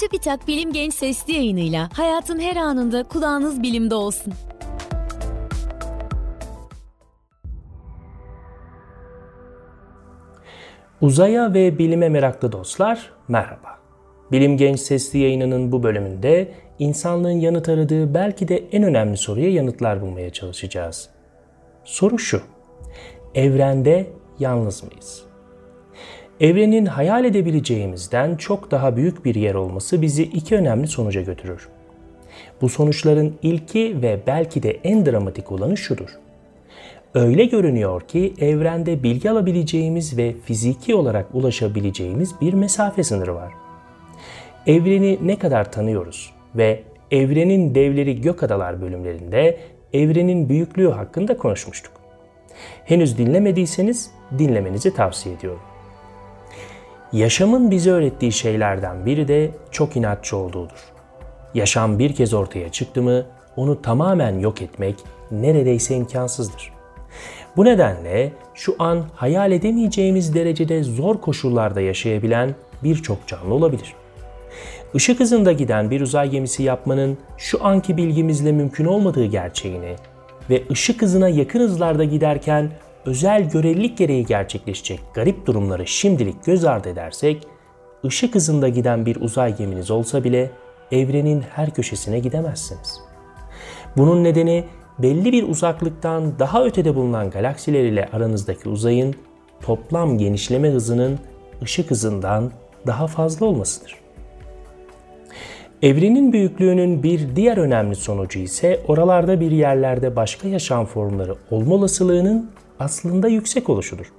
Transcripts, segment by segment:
Çubitak Bilim Genç Sesli yayınıyla hayatın her anında kulağınız bilimde olsun. Uzaya ve bilime meraklı dostlar merhaba. Bilim Genç Sesli yayınının bu bölümünde insanlığın yanıt aradığı belki de en önemli soruya yanıtlar bulmaya çalışacağız. Soru şu. Evrende yalnız mıyız? Evrenin hayal edebileceğimizden çok daha büyük bir yer olması bizi iki önemli sonuca götürür. Bu sonuçların ilki ve belki de en dramatik olanı şudur. Öyle görünüyor ki evrende bilgi alabileceğimiz ve fiziki olarak ulaşabileceğimiz bir mesafe sınırı var. Evreni ne kadar tanıyoruz ve evrenin devleri gök adalar bölümlerinde evrenin büyüklüğü hakkında konuşmuştuk. Henüz dinlemediyseniz dinlemenizi tavsiye ediyorum. Yaşamın bize öğrettiği şeylerden biri de çok inatçı olduğudur. Yaşam bir kez ortaya çıktı mı onu tamamen yok etmek neredeyse imkansızdır. Bu nedenle şu an hayal edemeyeceğimiz derecede zor koşullarda yaşayabilen birçok canlı olabilir. Işık hızında giden bir uzay gemisi yapmanın şu anki bilgimizle mümkün olmadığı gerçeğini ve ışık hızına yakın hızlarda giderken özel görelilik gereği gerçekleşecek garip durumları şimdilik göz ardı edersek, ışık hızında giden bir uzay geminiz olsa bile evrenin her köşesine gidemezsiniz. Bunun nedeni belli bir uzaklıktan daha ötede bulunan galaksiler ile aranızdaki uzayın toplam genişleme hızının ışık hızından daha fazla olmasıdır. Evrenin büyüklüğünün bir diğer önemli sonucu ise oralarda bir yerlerde başka yaşam formları olma olasılığının aslında yüksek oluşudur.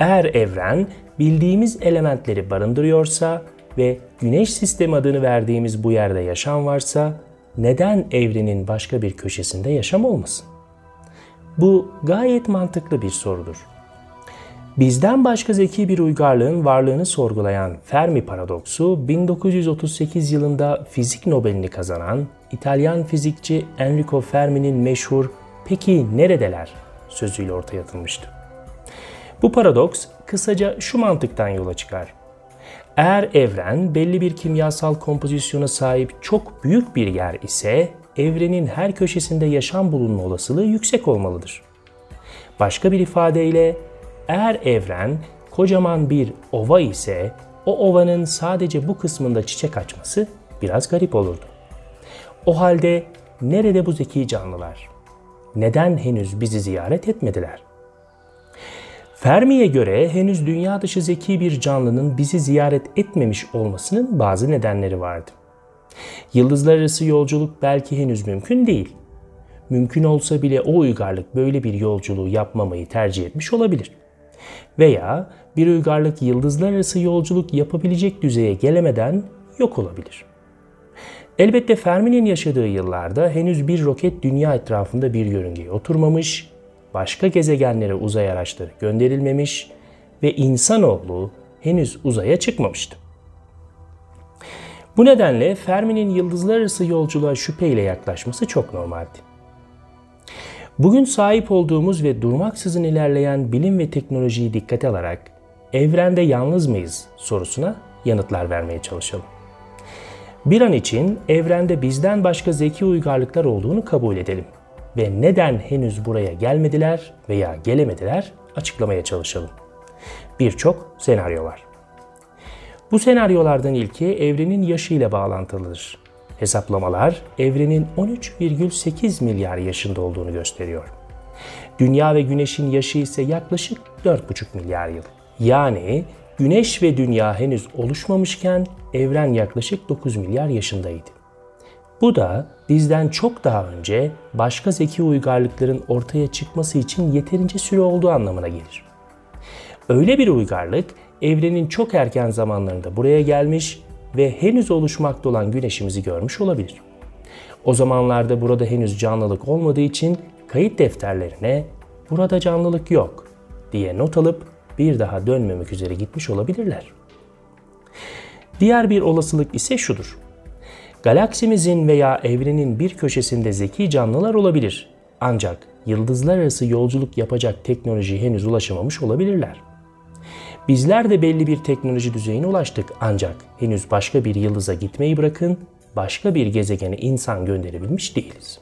Eğer evren bildiğimiz elementleri barındırıyorsa ve Güneş sistemi adını verdiğimiz bu yerde yaşam varsa neden evrenin başka bir köşesinde yaşam olmasın? Bu gayet mantıklı bir sorudur. Bizden başka zeki bir uygarlığın varlığını sorgulayan Fermi paradoksu 1938 yılında fizik Nobel'ini kazanan İtalyan fizikçi Enrico Fermi'nin meşhur "Peki neredeler?" Sözüyle ortaya atılmıştı. Bu paradoks kısaca şu mantıktan yola çıkar. Eğer evren belli bir kimyasal kompozisyona sahip çok büyük bir yer ise evrenin her köşesinde yaşam bulunma olasılığı yüksek olmalıdır. Başka bir ifadeyle eğer evren kocaman bir ova ise o ovanın sadece bu kısmında çiçek açması biraz garip olurdu. O halde nerede bu zeki canlılar? Neden henüz bizi ziyaret etmediler? Fermi'ye göre henüz dünya dışı zeki bir canlının bizi ziyaret etmemiş olmasının bazı nedenleri vardı. Yıldızlar arası yolculuk belki henüz mümkün değil. Mümkün olsa bile o uygarlık böyle bir yolculuğu yapmamayı tercih etmiş olabilir. Veya bir uygarlık yıldızlar arası yolculuk yapabilecek düzeye gelemeden yok olabilir. Elbette Fermi'nin yaşadığı yıllarda henüz bir roket dünya etrafında bir yörüngeye oturmamış, başka gezegenlere uzay araçları gönderilmemiş ve insanoğlu henüz uzaya çıkmamıştı. Bu nedenle Fermi'nin yıldızlar arası yolculuğa şüpheyle yaklaşması çok normaldi. Bugün sahip olduğumuz ve durmaksızın ilerleyen bilim ve teknolojiyi dikkate alarak evrende yalnız mıyız sorusuna yanıtlar vermeye çalışalım. Bir an için evrende bizden başka zeki uygarlıklar olduğunu kabul edelim ve neden henüz buraya gelmediler veya gelemediler açıklamaya çalışalım. Birçok senaryo var. Bu senaryolardan ilki evrenin yaşı ile bağlantılıdır. Hesaplamalar evrenin 13,8 milyar yaşında olduğunu gösteriyor. Dünya ve Güneş'in yaşı ise yaklaşık 4,5 milyar yıl. Yani Güneş ve Dünya henüz oluşmamışken evren yaklaşık 9 milyar yaşındaydı. Bu da bizden çok daha önce başka zeki uygarlıkların ortaya çıkması için yeterince süre olduğu anlamına gelir. Öyle bir uygarlık evrenin çok erken zamanlarında buraya gelmiş ve henüz oluşmakta olan güneşimizi görmüş olabilir. O zamanlarda burada henüz canlılık olmadığı için kayıt defterlerine burada canlılık yok diye not alıp bir daha dönmemek üzere gitmiş olabilirler. Diğer bir olasılık ise şudur. Galaksimizin veya evrenin bir köşesinde zeki canlılar olabilir. Ancak yıldızlar arası yolculuk yapacak teknoloji henüz ulaşamamış olabilirler. Bizler de belli bir teknoloji düzeyine ulaştık ancak henüz başka bir yıldıza gitmeyi bırakın, başka bir gezegene insan gönderebilmiş değiliz.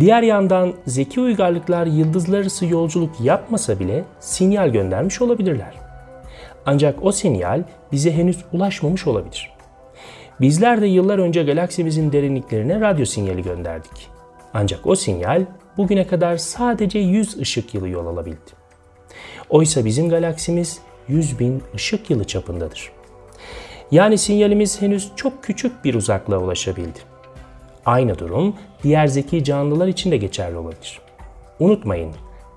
Diğer yandan zeki uygarlıklar yıldızlar arası yolculuk yapmasa bile sinyal göndermiş olabilirler. Ancak o sinyal bize henüz ulaşmamış olabilir. Bizler de yıllar önce galaksimizin derinliklerine radyo sinyali gönderdik. Ancak o sinyal bugüne kadar sadece 100 ışık yılı yol alabildi. Oysa bizim galaksimiz 100 bin ışık yılı çapındadır. Yani sinyalimiz henüz çok küçük bir uzaklığa ulaşabildi. Aynı durum diğer zeki canlılar için de geçerli olabilir. Unutmayın,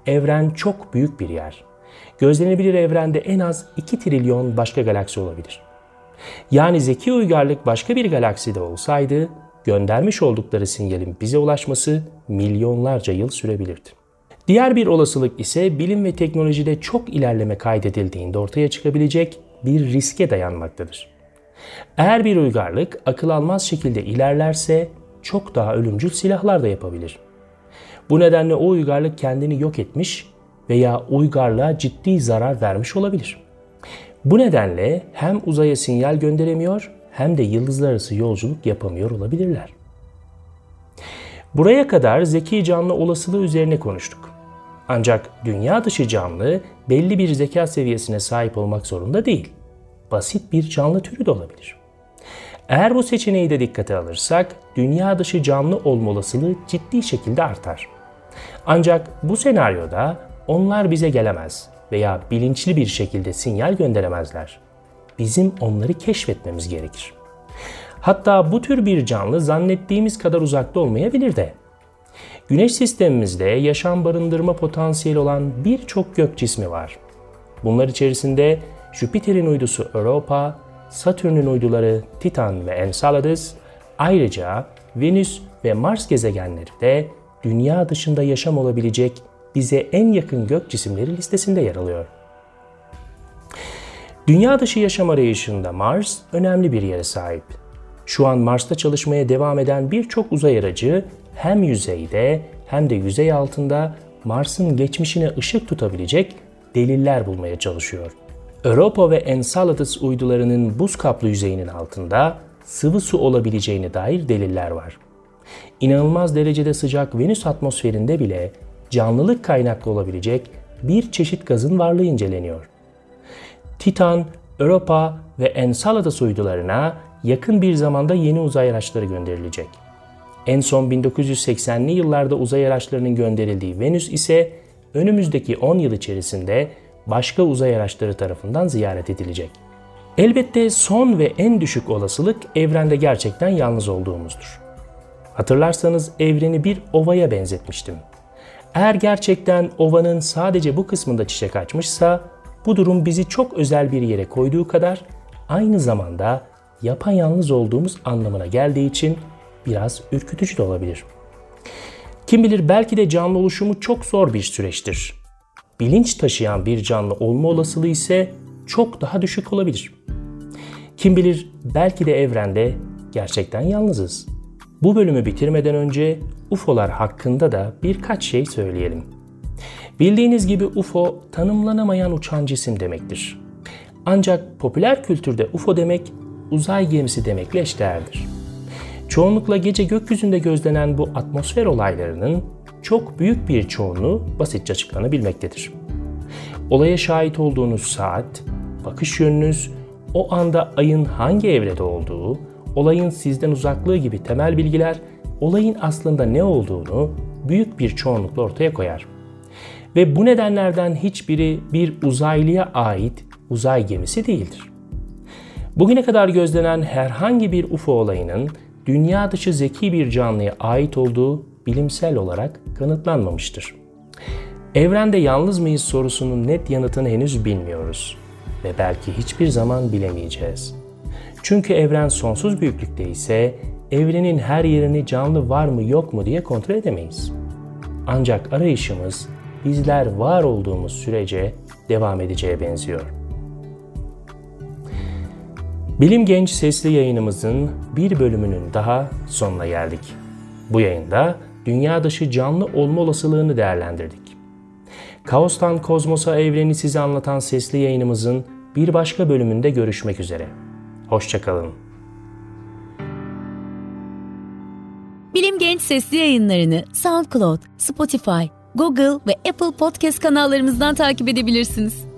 evren çok büyük bir yer. Gözlenebilir evrende en az 2 trilyon başka galaksi olabilir. Yani zeki uygarlık başka bir galakside olsaydı göndermiş oldukları sinyalin bize ulaşması milyonlarca yıl sürebilirdi. Diğer bir olasılık ise bilim ve teknolojide çok ilerleme kaydedildiğinde ortaya çıkabilecek bir riske dayanmaktadır. Eğer bir uygarlık akıl almaz şekilde ilerlerse çok daha ölümcül silahlar da yapabilir. Bu nedenle o uygarlık kendini yok etmiş veya uygarlığa ciddi zarar vermiş olabilir. Bu nedenle hem uzaya sinyal gönderemiyor hem de yıldızlar arası yolculuk yapamıyor olabilirler. Buraya kadar zeki canlı olasılığı üzerine konuştuk. Ancak dünya dışı canlı belli bir zeka seviyesine sahip olmak zorunda değil. Basit bir canlı türü de olabilir. Eğer bu seçeneği de dikkate alırsak dünya dışı canlı olma olasılığı ciddi şekilde artar. Ancak bu senaryoda onlar bize gelemez veya bilinçli bir şekilde sinyal gönderemezler. Bizim onları keşfetmemiz gerekir. Hatta bu tür bir canlı zannettiğimiz kadar uzakta olmayabilir de. Güneş sistemimizde yaşam barındırma potansiyeli olan birçok gök cismi var. Bunlar içerisinde Jüpiter'in uydusu Europa, Satürn'ün uyduları Titan ve Enceladus, ayrıca Venüs ve Mars gezegenleri de dünya dışında yaşam olabilecek bize en yakın gök cisimleri listesinde yer alıyor. Dünya dışı yaşam arayışında Mars önemli bir yere sahip. Şu an Mars'ta çalışmaya devam eden birçok uzay aracı hem yüzeyde hem de yüzey altında Mars'ın geçmişine ışık tutabilecek deliller bulmaya çalışıyor. Europa ve Enceladus uydularının buz kaplı yüzeyinin altında sıvı su olabileceğine dair deliller var. İnanılmaz derecede sıcak Venüs atmosferinde bile canlılık kaynaklı olabilecek bir çeşit gazın varlığı inceleniyor. Titan, Europa ve Enceladus uydularına yakın bir zamanda yeni uzay araçları gönderilecek. En son 1980'li yıllarda uzay araçlarının gönderildiği Venüs ise önümüzdeki 10 yıl içerisinde başka uzay araçları tarafından ziyaret edilecek. Elbette son ve en düşük olasılık evrende gerçekten yalnız olduğumuzdur. Hatırlarsanız evreni bir ovaya benzetmiştim. Eğer gerçekten ovanın sadece bu kısmında çiçek açmışsa bu durum bizi çok özel bir yere koyduğu kadar aynı zamanda yapayalnız olduğumuz anlamına geldiği için biraz ürkütücü de olabilir. Kim bilir belki de canlı oluşumu çok zor bir süreçtir. Bilinç taşıyan bir canlı olma olasılığı ise çok daha düşük olabilir. Kim bilir belki de evrende gerçekten yalnızız. Bu bölümü bitirmeden önce UFO'lar hakkında da birkaç şey söyleyelim. Bildiğiniz gibi UFO tanımlanamayan uçan cisim demektir. Ancak popüler kültürde UFO demek uzay gemisi demekle eşdeğerdir. Çoğunlukla gece gökyüzünde gözlenen bu atmosfer olaylarının çok büyük bir çoğunluğu basitçe açıklanabilmektedir. Olaya şahit olduğunuz saat, bakış yönünüz, o anda ayın hangi evrede olduğu, olayın sizden uzaklığı gibi temel bilgiler olayın aslında ne olduğunu büyük bir çoğunlukla ortaya koyar. Ve bu nedenlerden hiçbiri bir uzaylıya ait uzay gemisi değildir. Bugüne kadar gözlenen herhangi bir UFO olayının dünya dışı zeki bir canlıya ait olduğu bilimsel olarak kanıtlanmamıştır. Evrende yalnız mıyız sorusunun net yanıtını henüz bilmiyoruz ve belki hiçbir zaman bilemeyeceğiz. Çünkü evren sonsuz büyüklükte ise evrenin her yerini canlı var mı yok mu diye kontrol edemeyiz. Ancak arayışımız bizler var olduğumuz sürece devam edeceğe benziyor. Bilim Genç sesli yayınımızın bir bölümünün daha sonuna geldik. Bu yayında dünya dışı canlı olma olasılığını değerlendirdik. Kaostan Kozmos'a evreni size anlatan sesli yayınımızın bir başka bölümünde görüşmek üzere. Hoşçakalın. Bilim Genç sesli yayınlarını SoundCloud, Spotify, Google ve Apple Podcast kanallarımızdan takip edebilirsiniz.